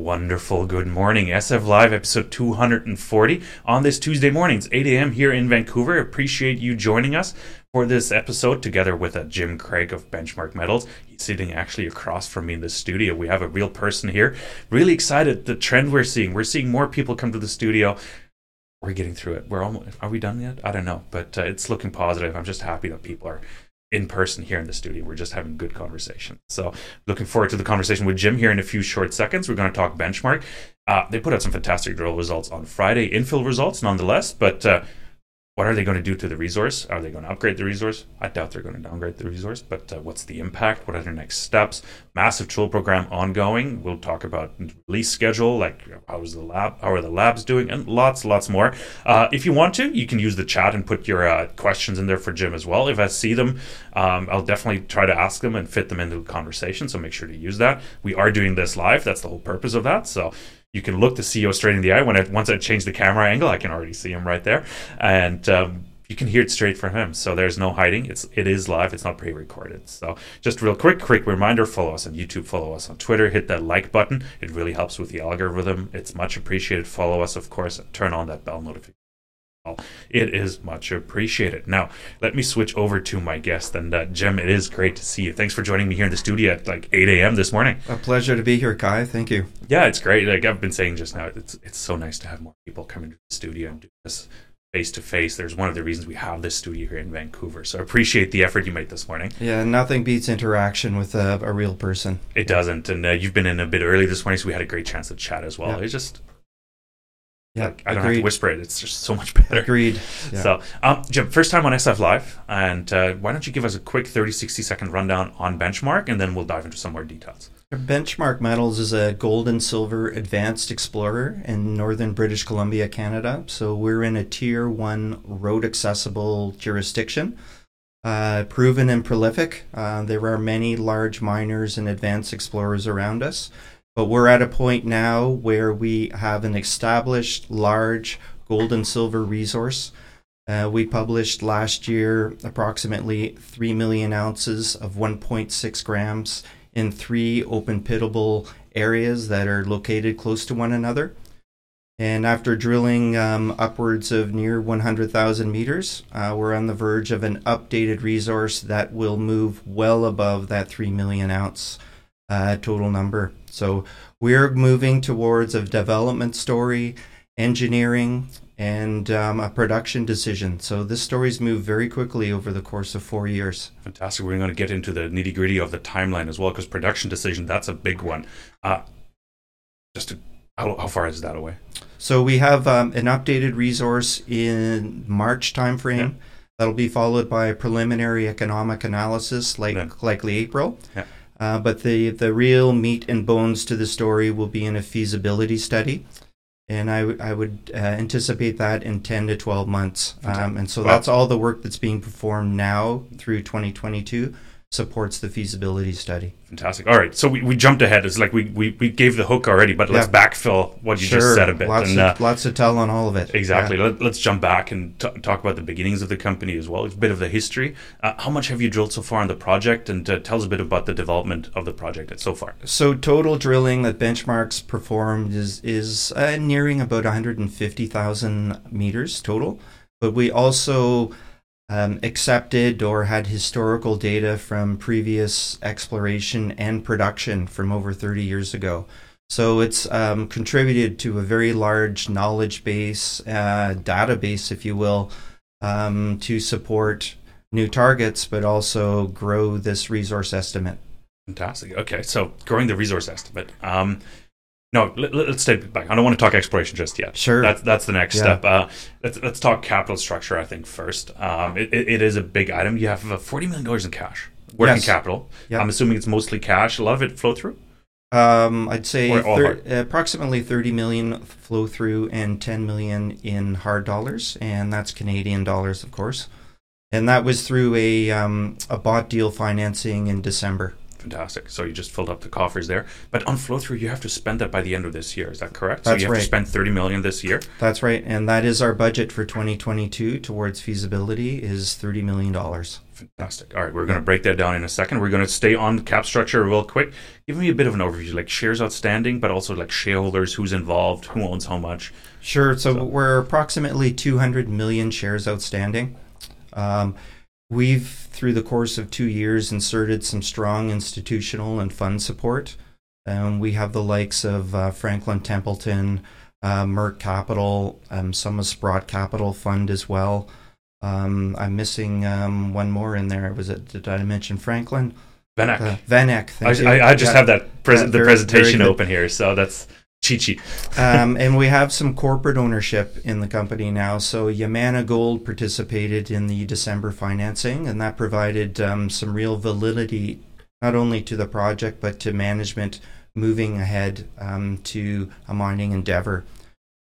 Wonderful. Good morning. SF Live, episode 240 on this Tuesday morning. It's 8 a.m. here in Vancouver. Appreciate you joining us for this episode together with uh, Jim Craig of Benchmark Metals. He's sitting actually across from me in the studio. We have a real person here. Really excited the trend we're seeing. We're seeing more people come to the studio. We're getting through it. We're almost, are we done yet? I don't know, but uh, it's looking positive. I'm just happy that people are in person here in the studio. We're just having good conversation. So looking forward to the conversation with Jim here in a few short seconds. We're going to talk benchmark. Uh, they put out some fantastic drill results on Friday, infill results nonetheless, but uh, what are they going to do to the resource? Are they going to upgrade the resource? I doubt they're going to downgrade the resource, but uh, what's the impact? What are their next steps? Massive tool program ongoing. We'll talk about release schedule, like how is the lab, how are the labs doing, and lots, lots more. Uh, if you want to, you can use the chat and put your uh, questions in there for Jim as well. If I see them, um, I'll definitely try to ask them and fit them into the conversation. So make sure to use that. We are doing this live. That's the whole purpose of that. So you can look the CEO straight in the eye. When I once I change the camera angle, I can already see him right there, and um, you can hear it straight from him. So there's no hiding. It's it is live. It's not pre-recorded. So just real quick, quick reminder: follow us on YouTube, follow us on Twitter, hit that like button. It really helps with the algorithm. It's much appreciated. Follow us, of course. Turn on that bell notification. It is much appreciated. Now, let me switch over to my guest. And uh, Jim, it is great to see you. Thanks for joining me here in the studio at like 8 a.m. this morning. A pleasure to be here, Kai. Thank you. Yeah, it's great. Like I've been saying just now, it's it's so nice to have more people come into the studio and do this face to face. There's one of the reasons we have this studio here in Vancouver. So I appreciate the effort you made this morning. Yeah, nothing beats interaction with a, a real person. It doesn't. And uh, you've been in a bit early this morning, so we had a great chance to chat as well. Yeah. It's just yeah, like, I don't have to whisper it. It's just so much better. Agreed. Yeah. So, um, Jim, first time on SF Live, and uh, why don't you give us a quick 30, 60 second rundown on Benchmark, and then we'll dive into some more details. Benchmark Metals is a gold and silver advanced explorer in northern British Columbia, Canada. So we're in a tier one road accessible jurisdiction. Uh, proven and prolific. Uh, there are many large miners and advanced explorers around us. But we're at a point now where we have an established large gold and silver resource. Uh, we published last year approximately 3 million ounces of 1.6 grams in three open pitable areas that are located close to one another. And after drilling um, upwards of near 100,000 meters, uh, we're on the verge of an updated resource that will move well above that 3 million ounce uh, total number. So we're moving towards a development story, engineering, and um, a production decision. So this story's moved very quickly over the course of four years. Fantastic. We're going to get into the nitty gritty of the timeline as well, because production decision that's a big one. Uh, just to, how, how, far is that away? So we have um, an updated resource in March timeframe. Yeah. That'll be followed by a preliminary economic analysis, like yeah. likely April. Yeah. Uh, but the, the real meat and bones to the story will be in a feasibility study. And I, w- I would uh, anticipate that in 10 to 12 months. Um, and so that's all the work that's being performed now through 2022 supports the feasibility study. Fantastic. All right, so we, we jumped ahead. It's like we, we, we gave the hook already, but let's yeah. backfill what you sure. just said a bit. Lots, and, uh, lots to tell on all of it. Exactly. Yeah. Let, us jump back and t- talk about the beginnings of the company as well. It's a bit of the history. Uh, how much have you drilled so far on the project, and uh, tell us a bit about the development of the project so far. So total drilling that Benchmarks performed is is uh, nearing about 150,000 meters total, but we also um, accepted or had historical data from previous exploration and production from over 30 years ago. So it's um, contributed to a very large knowledge base, uh, database, if you will, um, to support new targets, but also grow this resource estimate. Fantastic. Okay, so growing the resource estimate. Um, no, let, us step back. I don't want to talk exploration just yet. Sure, that's that's the next yeah. step. Uh, let's let's talk capital structure. I think first, um, it, it is a big item. You have uh, forty million dollars in cash, working yes. capital. Yep. I'm assuming it's mostly cash. A lot of it flow through. Um, I'd say thir- approximately 30 million flow through and 10 million in hard dollars, and that's Canadian dollars, of course. And that was through a um, a bought deal financing in December. Fantastic. So you just filled up the coffers there. But on flow through, you have to spend that by the end of this year. Is that correct? That's so you have right. to spend 30 million this year. That's right, and that is our budget for 2022 towards feasibility is 30 million dollars. Fantastic. All right, we're going to break that down in a second. We're going to stay on the cap structure real quick. Give me a bit of an overview, like shares outstanding, but also like shareholders, who's involved, who owns how much. Sure. So, we're approximately 200 million shares outstanding. Um, we've, through the course of two years, inserted some strong institutional and fund support. Um, we have the likes of uh, Franklin Templeton, uh, Merck Capital, um, some of Sprott Capital Fund as well. Um, I'm missing um, one more in there. Was it? Did I mention Franklin? VanEck. Uh, VanEck. I, you. I, I just Yeah. have that pres- Yeah, the very- presentation very open here, so that's sheet. um, and we have some corporate ownership in the company now. So Yamana Gold participated in the December financing, and that provided um, some real validity not only to the project but to management moving ahead um, to a mining endeavor.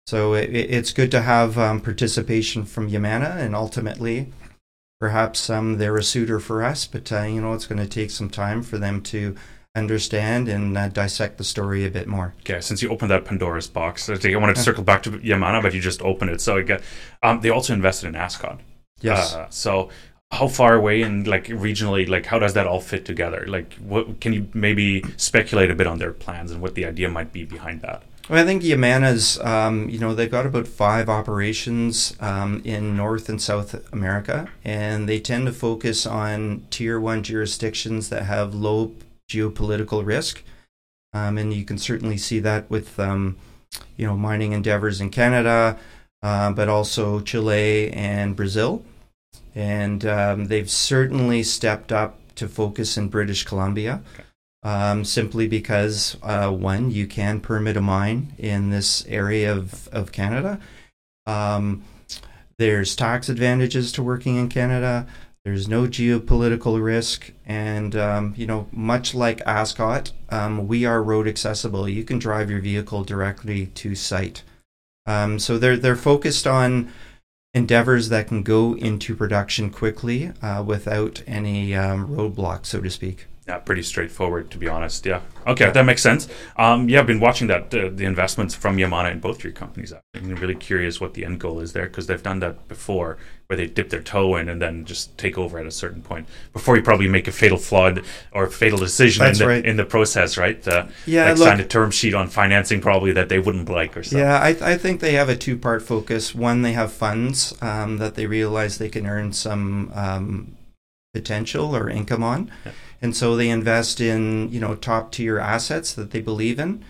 So it- it's good to have um, participation from Yamana, and ultimately, perhaps um, they're a suitor for us. But uh, you know, it's going to take some time for them to understand and uh, dissect the story a bit more. Okay, since you opened that Pandora's box, I think I wanted to circle back to Yamana, but you just opened it. So I get, um, they also invested in Ascot. Yes. Uh, so how far away and like regionally, like how does that all fit together? Like, what can you maybe speculate a bit on their plans and what the idea might be behind that? Well, I think Yamana's, um, you know, they've got about five operations um, in North and South America, and they tend to focus on tier one jurisdictions that have low geopolitical risk. Um, and you can certainly see that with, um, you know, mining endeavors in Canada, uh, but also Chile and Brazil. And um, they've certainly stepped up to focus in British Columbia um, simply because uh, one, you can permit a mine in this area of, of Canada. Um, there's tax advantages to working in Canada. There's no geopolitical risk, and um, you know, much like Ascot, um, we are road accessible. You can drive your vehicle directly to site. Um, so they're they're focused on endeavors that can go into production quickly uh, without any um, roadblocks, so to speak. Yeah, pretty straightforward, to be honest. Yeah. Okay, that makes sense. Um, yeah, I've been watching that uh, the investments from Yamana in both your companies. I'm really curious what the end goal is there because they've done that before, where they dip their toe in and then just take over at a certain point before you probably make a fatal flawed or fatal decision in the right. in the process, right? Uh, Yeah, like look- sign a term sheet on financing probably that they wouldn't like or something. Yeah, I, I think they have a two part focus. One, they have funds um, that they realize they can earn some um, potential or income on. Yeah. And so they invest in, you know, top tier assets that they believe in.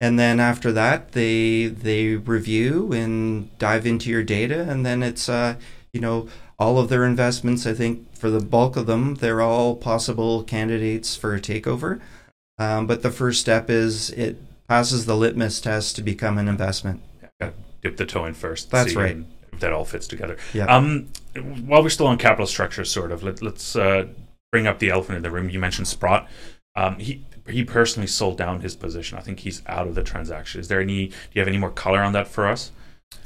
And then after that, they they review and dive into your data, and then it's uh, you know all of their investments. I think for the bulk of them, they're all possible candidates for a takeover. Um, but the first step is it passes the litmus test to become an investment. Dip the toe in first. That's right. If that all fits together. Yeah. Um, while we're still on capital structure, sort of, let, let's uh, bring up the elephant in the room. You mentioned Sprott. Um, he he personally sold down his position. I think he's out of the transaction. Is there any? Do you have any more color on that for us?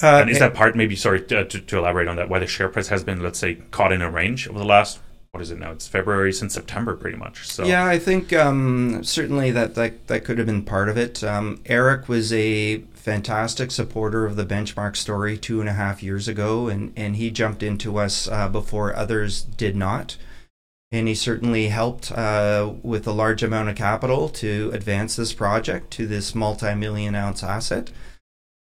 Uh, and is that part maybe? Sorry to, to, to elaborate on that. Why the share price has been, let's say, caught in a range over the last what is it now? It's February since September, pretty much. So Yeah, I think um, certainly that, that that could have been part of it. Um, Eric was a fantastic supporter of the benchmark story two and a half years ago, and, and he jumped into us uh, before others did not. And he certainly helped uh, with a large amount of capital to advance this project to this multi-million ounce asset.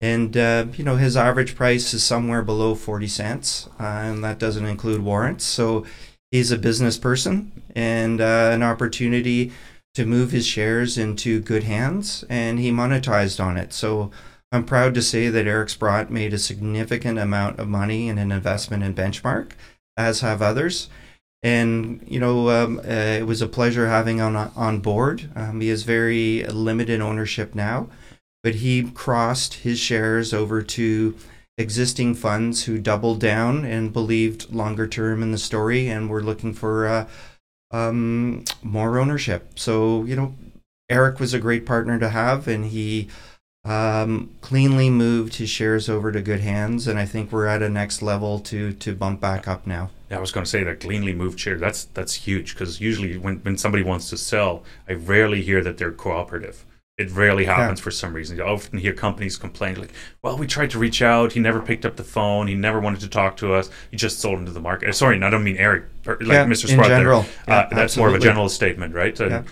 And uh, you know his average price is somewhere below forty cents, uh, and that doesn't include warrants. So he's a business person and uh, an opportunity to move his shares into good hands, and he monetized on it. So I'm proud to say that Eric Sprott made a significant amount of money in an investment in Benchmark, as have others. And you know, um, uh, it was a pleasure having on on board. Um, he has very limited ownership now, but he crossed his shares over to existing funds who doubled down and believed longer term in the story and were looking for uh, um, more ownership. So, you know, Eric was a great partner to have, and he um, cleanly moved his shares over to good hands. And I think we're at a next level to to bump back up now. Yeah, I was going to say that cleanly moved share. That's that's huge because usually when, when somebody wants to sell, I rarely hear that they're cooperative. It rarely happens yeah. for some reason. I often hear companies complain like, "Well, we tried to reach out. He never picked up the phone. He never wanted to talk to us. He just sold into the market." Sorry, I don't mean Eric, like yeah, Mr. Sprott. General. Uh, that's more of a general statement, right? And, yeah.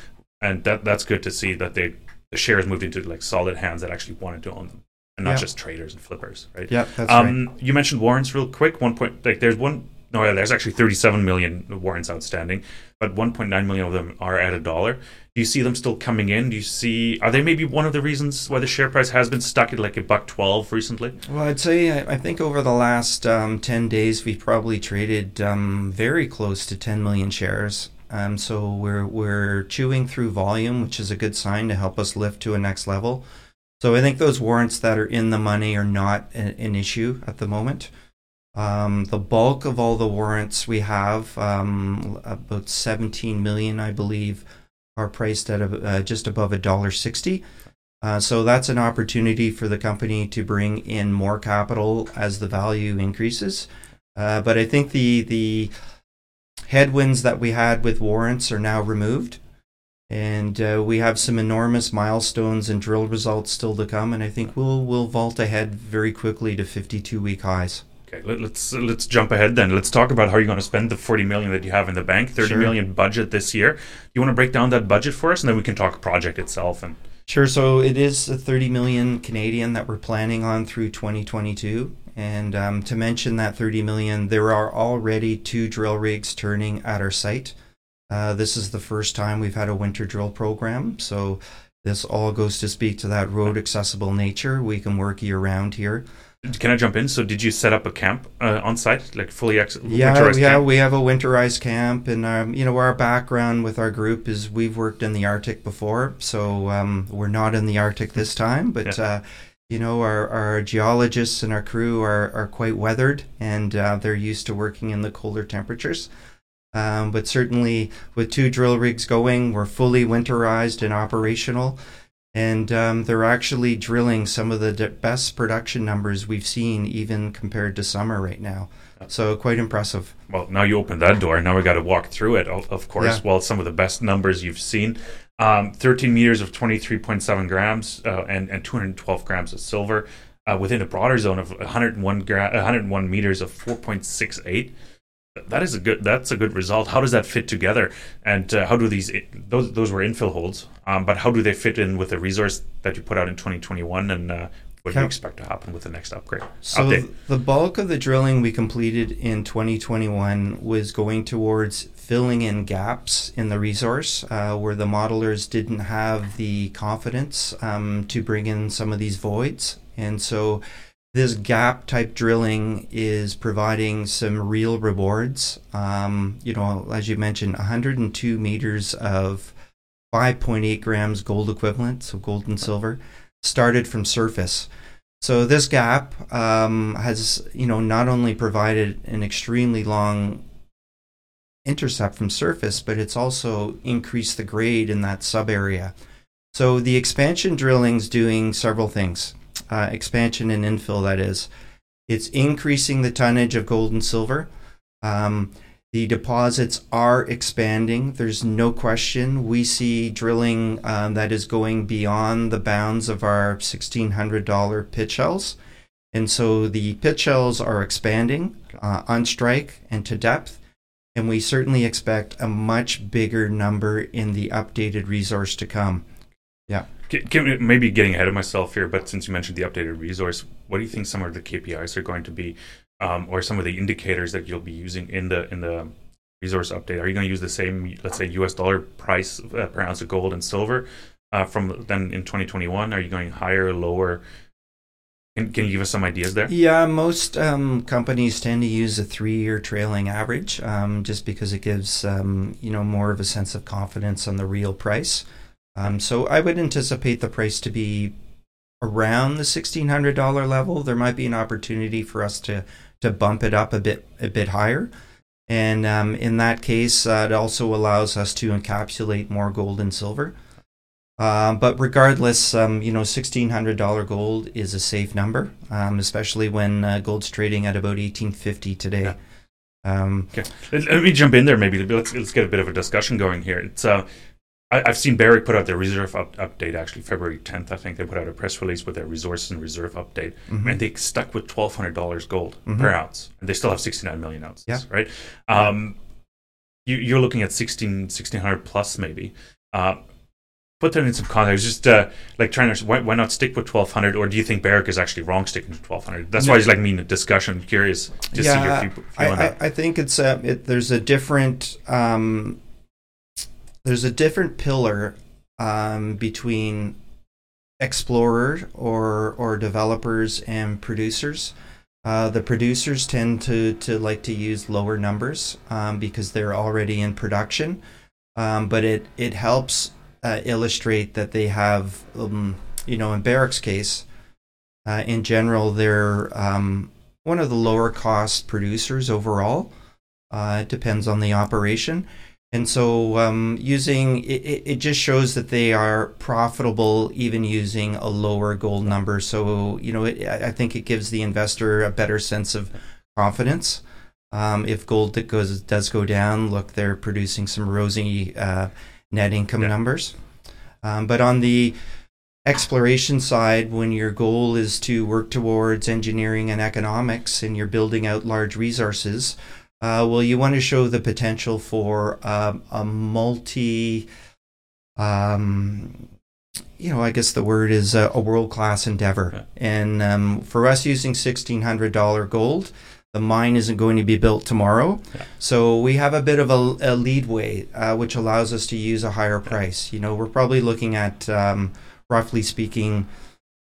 and that that's good to see that they the shares moved into like solid hands that actually wanted to own them and not just traders and flippers, right? Yeah, that's um, right. You mentioned warrants real quick. One point, like there's one no, there's actually 37 million warrants outstanding, but 1.9 million of them are at a dollar. Do you see them still coming in? Do you see are they maybe one of the reasons why the share price has been stuck at like a buck 12 recently? Well, I'd say I think over the last um, 10 days we've probably traded um, very close to 10 million shares. Um, so we're we're chewing through volume, which is a good sign to help us lift to a next level. So I think those warrants that are in the money are not an issue at the moment. Um, the bulk of all the warrants we have, um, about 17 million, I believe, are priced at a, uh, just above a dollar sixty. Uh, so that's an opportunity for the company to bring in more capital as the value increases. Uh, but I think the the headwinds that we had with warrants are now removed, and uh, we have some enormous milestones and drill results still to come. And I think we'll we'll vault ahead very quickly to 52 week highs. Okay, let, us let's jump ahead then. Let's talk about how you're going to spend the 40 million that you have in the bank. Thirty sure. million budget this year. You want to break down that budget for us, and then we can talk project itself and. Sure. So it is a 30 million Canadian that we're planning on through 2022. And um, to mention that 30 million, there are already two drill rigs turning at our site. Uh, this is the first time we've had a winter drill program. So this all goes to speak to that road accessible nature. We can work year round here. Can I jump in? So, did you set up a camp uh, on site, like fully ex- yeah, yeah? Camp? We have a winterized camp, and um, you know our background with our group is we've worked in the Arctic before, so um, we're not in the Arctic this time, but. Yeah. Uh, you know, our, our geologists and our crew are, are quite weathered and uh, they're used to working in the colder temperatures. Um, but certainly, with two drill rigs going, we're fully winterized and operational and um, they're actually drilling some of the de- best production numbers we've seen, even compared to summer right now. So quite impressive. Well, now you open that door. Now we got to walk through it. Of course, yeah. well, some of the best numbers you've seen: um, 13 meters of 23.7 grams uh, and and 212 grams of silver uh, within a broader zone of 101 gra- 101 meters of 4.68 that is a good that's a good result. How does that fit together? And uh, how do these those those were infill holds um, but how do they fit in with the resource that you put out in 2021 and uh, what do you expect to happen with the next upgrade? So update? the bulk of the drilling we completed in 2021 was going towards filling in gaps in the resource uh, where the modelers didn't have the confidence um, to bring in some of these voids. And so this gap type drilling is providing some real rewards. Um, you know, as you mentioned, 102 meters of 5.8 grams gold equivalent, so gold and silver, started from surface. So this gap um, has, you know, not only provided an extremely long intercept from surface, but it's also increased the grade in that sub area. So the expansion drilling is doing several things uh, expansion and infill, that is. It's increasing the tonnage of gold and silver. Um, the deposits are expanding. There's no question. We see drilling um, that is going beyond the bounds of our $1,600 pit shells. And so the pit shells are expanding uh, on strike and to depth. And we certainly expect a much bigger number in the updated resource to come. Yeah. Maybe getting ahead of myself here, but since you mentioned the updated resource, what do you think some of the KPIs are going to be, um, or some of the indicators that you'll be using in the in the resource update? Are you going to use the same, let's say, U.S. dollar price uh, per ounce of gold and silver uh, from then in 2021? Are you going higher, or lower? Can, can you give us some ideas there? Yeah, most um, companies tend to use a three-year trailing average, um, just because it gives um, you know more of a sense of confidence on the real price. Um, so I would anticipate the price to be around the sixteen hundred dollar level. There might be an opportunity for us to to bump it up a bit a bit higher, and um, in that case, uh, it also allows us to encapsulate more gold and silver. Uh, but regardless, um, you know, sixteen hundred dollar gold is a safe number, um, especially when uh, gold's trading at about eighteen fifty today. Yeah. Um, Okay, let, let me jump in there. Maybe let's let's get a bit of a discussion going here. It's uh, I, I've seen Barrick put out their reserve up, update actually February 10th. I think they put out a press release with their resource and reserve update, Mhm. and they stuck with twelve hundred dollars gold Mhm. per ounce, and they still have sixty nine million ounces. Yeah. Right. Um, you, you're looking at 16, 1600 plus maybe. Uh, put that in some context. Just uh, like trying to why, why not stick with twelve hundred, or do you think Barrick is actually wrong sticking to twelve hundred? That's No. why it's like me in a discussion. Curious to see your Yeah, view, view I, on that. I, I think it's a it, there's a different um, there's a different pillar um, between explorer or or developers and producers. Uh, the producers tend to, to like to use lower numbers um, because they're already in production, um, but it it helps uh, illustrate that they have um, you know in Barrick's case, uh, in general they're um, one of the lower cost producers overall. Uh, it depends on the operation. And so um, using it, it just shows that they are profitable even using a lower gold number. So, you know, it, I I think it gives the investor a better sense of confidence. Um, if gold that goes does go down, look, they're producing some rosy uh, net income Yeah. numbers. Um, but on the exploration side, when your goal is to work towards engineering and economics and you're building out large resources, uh, well, you want to show the potential for um, a multi, um, you know, I guess the word is a, a world class endeavor. Yeah. And um, for us using $1,600 gold, the mine isn't going to be built tomorrow. Yeah. So we have a bit of a, a leadway, uh, which allows us to use a higher price. You know, we're probably looking at, um, roughly speaking,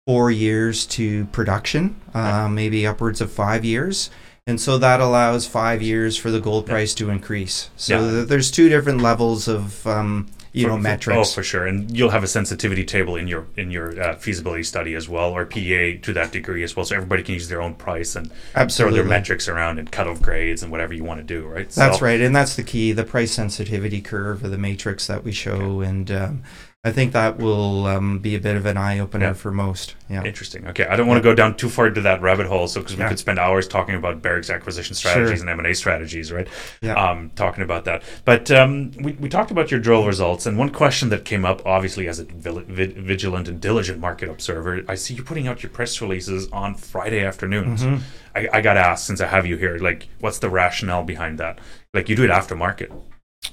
four years to production, uh, maybe upwards of five years. And so that allows five years for the gold price to increase. So Yeah. there's two different levels of, um, you For- know, for- metrics. Oh, for sure, and you'll have a sensitivity table in your in your uh, feasibility study as well, or PEA to that degree as well, so everybody can use their own price and throw their metrics around and cutoff grades and whatever you want to do, right? That's So- right, and that's the key: the price sensitivity curve or the matrix that we show, and um, I think that will um, be a bit of an eye opener Yeah. for most. Yeah, Interesting. Okay, I don't want to go down too far into that rabbit hole, so because we Yeah. could spend hours talking about Barrick's acquisition strategies and M and A strategies, right? Yeah. Um, talking about that, but um, we we talked about your drill results, and one question that came up, obviously, as a vigilant and diligent market observer, I see you putting out your press releases on Friday afternoons. Mhm. I, I got asked since I have you here, like, what's the rationale behind that? Like, you do it after market.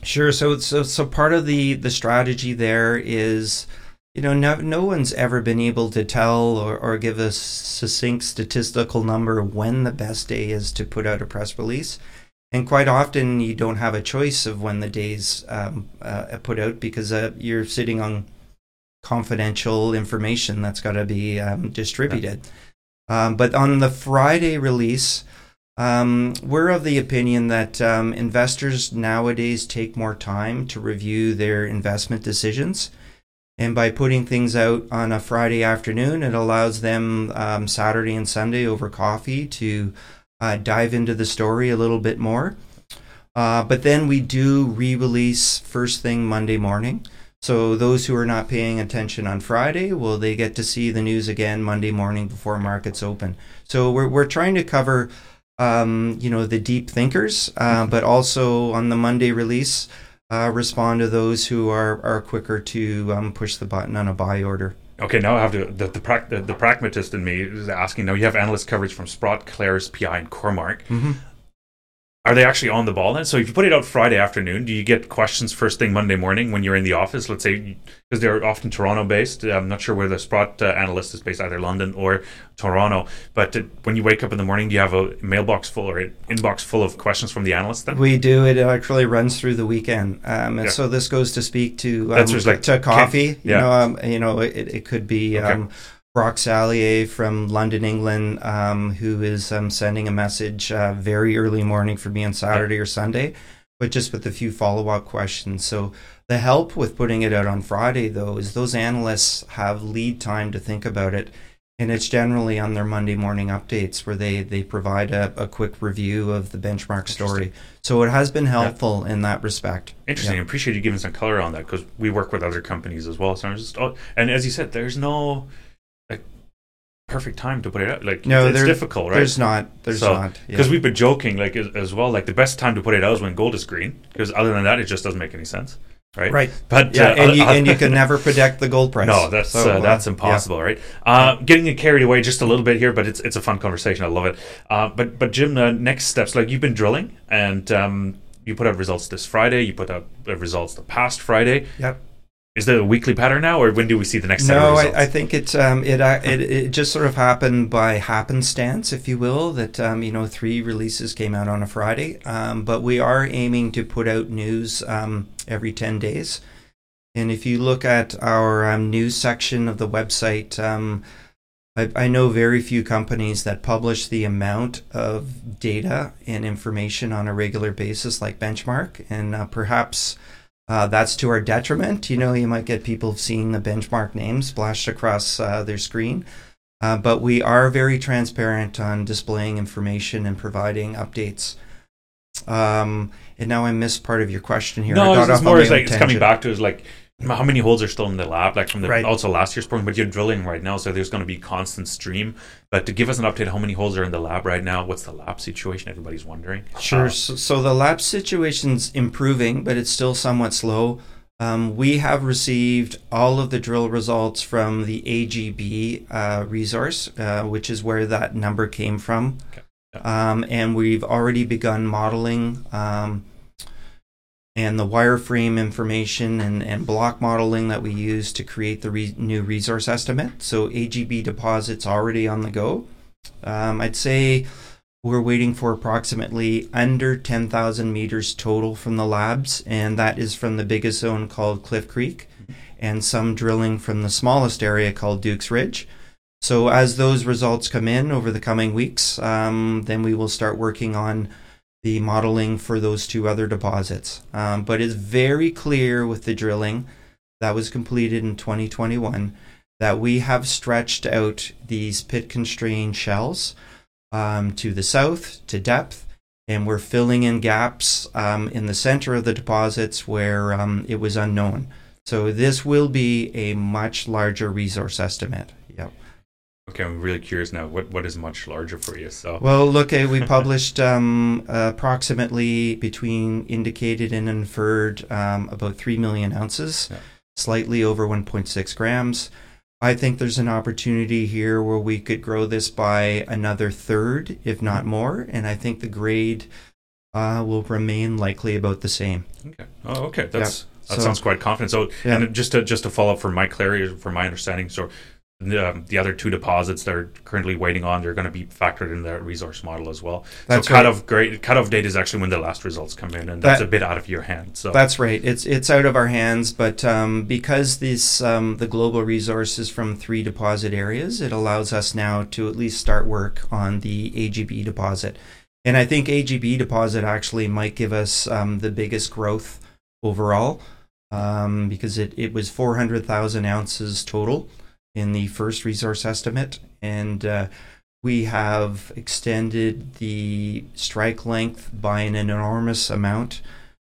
Sure. So, so, so part of the the strategy there is, you know, no no one's ever been able to tell or, or give a succinct statistical number when the best day is to put out a press release. And quite often, you don't have a choice of when the days um, uh, put out because uh, you're sitting on confidential information that's got to be um, distributed. Um, but on the Friday release, um, we're of the opinion that um, investors nowadays take more time to review their investment decisions. And by putting things out on a Friday afternoon, it allows them um, Saturday and Sunday over coffee to uh, dive into the story a little bit more. Uh, but then we do re release first thing Monday morning. So those who are not paying attention on Friday, well, they get to see the news again Monday morning before markets open. So we're, we're trying to cover um, you know, the deep thinkers, uh, but also on the Monday release, uh, respond to those who are, are quicker to um, push the button on a buy order. Okay, now I have to, the, the, the, the pragmatist in me is asking, now you have analyst coverage from Sprott, Clarus, PI, and Cormark. Mm-hmm. Are they actually on the ball then? So if you put it out Friday afternoon, do you get questions first thing Monday morning when you're in the office? Let's say because they're often Toronto based. I'm not sure where the Sprott uh, analyst is based, either London or Toronto. But uh, when you wake up in the morning, do you have a mailbox full or an inbox full of questions from the analysts then? We do. It actually runs through the weekend, um, and Yeah. so this goes to speak to um, That's like- to coffee. You yeah. know, um, you know, it, it could be Okay. Brock Salier from London, England, um, who is um, sending a message uh, very early morning for me on Saturday or Sunday, but just with a few follow up questions. So the help with putting it out on Friday, though, is those analysts have lead time to think about it. And it's generally on their Monday morning updates where they, they provide a, a quick review of the benchmark story. So it has been helpful in that respect. Interesting. I appreciate you giving some color on that because we work with other companies as well. So I'm just, oh, and as you said, there's no, perfect time to put it out? Like, No, it's there- difficult, right? There's not. There's not. yeah. Because we've been joking, like as, as well. Like the best time to put it out is when gold is green. Because other than that, it just doesn't make any sense, right? Right. But Yeah, uh, and you, uh, and you can never predict the gold price. No, that's So, uh, that's yeah. impossible, right? Uh, getting it carried away just a little bit here, but it's it's a fun conversation. I love it. Uh, but but Jim, uh, next steps like you've been drilling and um, you put out results this Friday. You put out uh, results the past Friday. Yep. Is there a weekly pattern now, or when do we see the next set of No, results? I, I think it, um, it uh, it it just sort of happened by happenstance, if you will. That um, you know, three releases came out on a Friday, um, but we are aiming to put out news um, every ten days. And if you look at our um, news section of the website, um, I, I know very few companies that publish the amount of data and information on a regular basis like Benchmark, and uh, perhaps uh, that's to our detriment. You know, you might get people seeing the benchmark names splashed across uh, their screen. Uh, but we are very transparent on displaying information and providing updates. Um, and now I missed part of your question here. I no, got it's, it's more as like it's coming back to is like how many holes are still in the lab, like from the Right. also last year's program. But you're drilling right now, so there's going to be constant stream. But to give us an update, how many holes are in the lab right now? What's the lab situation? Everybody's wondering. Sure. Uh, So, so the lab situation's improving, but it's still somewhat slow. Um, we have received all of the drill results from the AGB uh, resource, uh, which is where that number came from. Okay. Um, and we've already begun modeling um, and the wireframe information and, and block modeling that we use to create the re- new resource estimate. So AGB deposits already on the go. Um, I'd say we're waiting for approximately under 10,000 meters total from the labs, and that is from the biggest zone called Cliff Creek, and some drilling from the smallest area called Duke's Ridge. So, as those results come in over the coming weeks, um, then we will start working on the modeling for those two other deposits. Um, but it's very clear with the drilling that was completed in 2021 that we have stretched out these pit constrained shells um, to the south to depth, and we're filling in gaps um, in the center of the deposits where um, it was unknown. So this will be a much larger resource estimate. Okay, I'm really curious now. What what is much larger for you? So Well, look, eh, we published um, approximately between indicated and inferred um, about 3 million ounces, Yeah. slightly over 1.6 grams. I think there's an opportunity here where we could grow this by another third, if not more. And I think the grade uh, will remain likely about the same. okay, oh okay, that's that So- sounds quite confident. So Yeah. and just to just to follow up for my clarity, for my understanding, so. The, the other two deposits that are currently waiting on, they're going to be factored in the resource model as well. That's so right. cutoff grade cutoff date is actually when the last results come in, and that's a bit out of your hand. So That's right. It's it's out of our hands, but um, because this um, the global resource is from three deposit areas, it allows us now to at least start work on the AGB deposit. And I think AGB deposit actually might give us um, the biggest growth overall um, because it, it was 400,000 ounces total in the first resource estimate. And uh, we have extended the strike length by an enormous amount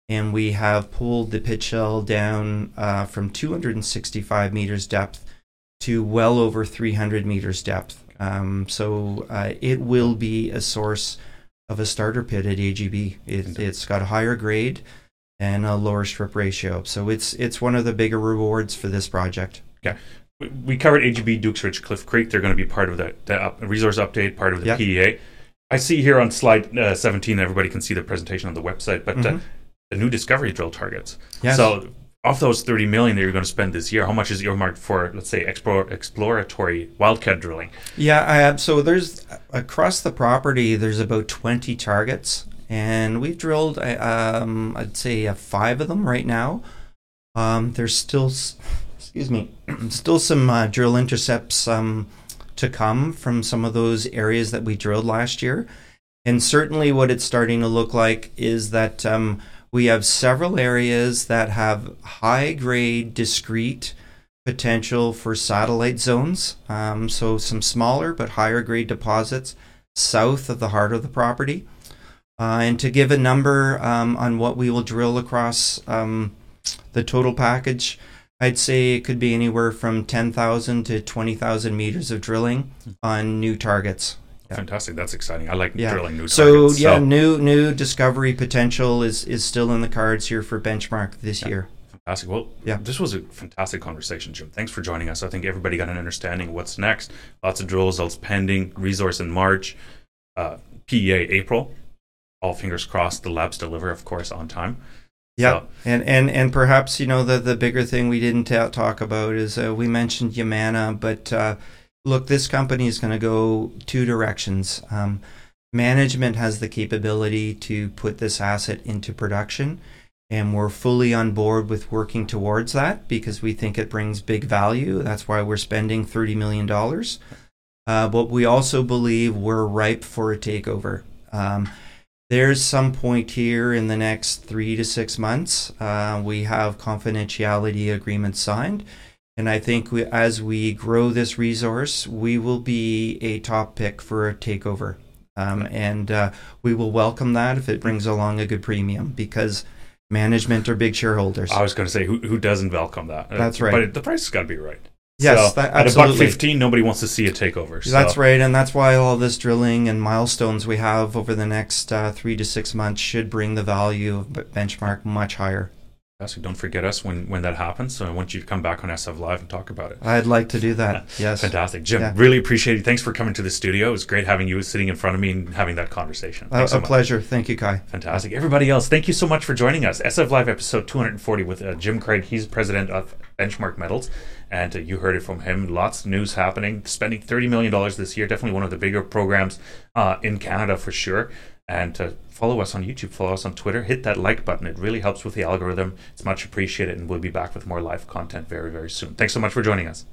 and we have pulled the pit shell down uh, from 265 meters depth to well over 300 meters depth. Um, so uh, it will be a source of a starter pit at AGB. It, it's got a higher grade and a lower strip ratio. So it's it's one of the bigger rewards for this project. we- we covered AGB, Dukes Ridge, Cliff Creek. They're going to be part of the up, resource update, part of the Yeah. PEA. I see here on slide uh, 17, everybody can see the presentation on the website, but uh, Mhm. the new discovery drill targets. Yes. So, of those 30 million that you're going to spend this year, how much is earmarked for, let's say, explore, exploratory wildcat drilling? Yeah, I. So there's across the property. There's about 20 targets, and we've drilled. Um, I'd say uh, five of them right now. Um, there's still, s- excuse me, still some uh, drill intercepts um, to come from some of those areas that we drilled last year, and certainly what it's starting to look like is that um, we have several areas that have high grade, discrete potential for satellite zones. Um, so some smaller but higher grade deposits south of the heart of the property. Uh, and to give a number um, on what we will drill across um, the total package, I'd say it could be anywhere from 10,000 to 20,000 meters of drilling on new targets. Yeah. Fantastic. That's exciting. I like yeah. drilling new targets. so, targets. Yeah, new new discovery potential is is still in the cards here for benchmark this yeah. year. Fantastic. Well, yeah, this was a fantastic conversation, Jim. Thanks for joining us. I think everybody got an understanding of what's next. Lots of drill results pending. Resource in March. Uh, PEA April. All fingers crossed. The labs deliver, of course, on time. Yeah, so. and and and perhaps you know the the bigger thing we didn't t- talk about is uh, we mentioned Yamana, but uh, look, this company is going to go two directions. Um, management has the capability to put this asset into production, and we're fully on board with working towards that because we think it brings big value. That's why we're spending thirty million dollars. Uh, but we also believe we're ripe for a takeover. Um, there's some point here in the next three to six months. Uh, we have confidentiality agreements signed. And I think we, as we grow this resource, we will be a top pick for a takeover. Um, and uh, we will welcome that if it brings along a good premium because management are big shareholders. I was going to say, who, who doesn't welcome that? That's right. But it, the price has got to be right. Yes, so that, at a buck fifteen, nobody wants to see a takeover. So. That's right, and that's why all this drilling and milestones we have over the next uh, three to six months should bring the value of benchmark much higher. So don't forget us when, when that happens. So I want you to come back on SF Live and talk about it. I'd like to do that. Yes. Fantastic. Jim, yeah. really appreciate it. Thanks for coming to the studio. It was great having you sitting in front of me and having that conversation. Uh, so a pleasure. Thank you, Kai. Fantastic. Everybody else, thank you so much for joining us. SF Live episode 240 with uh, Jim Craig. He's president of Benchmark Metals. And uh, you heard it from him. Lots of news happening. Spending $30 million this year. Definitely one of the bigger programs uh, in Canada for sure and to follow us on YouTube, follow us on Twitter, hit that like button. It really helps with the algorithm. It's much appreciated, and we'll be back with more live content very, very soon. Thanks so much for joining us.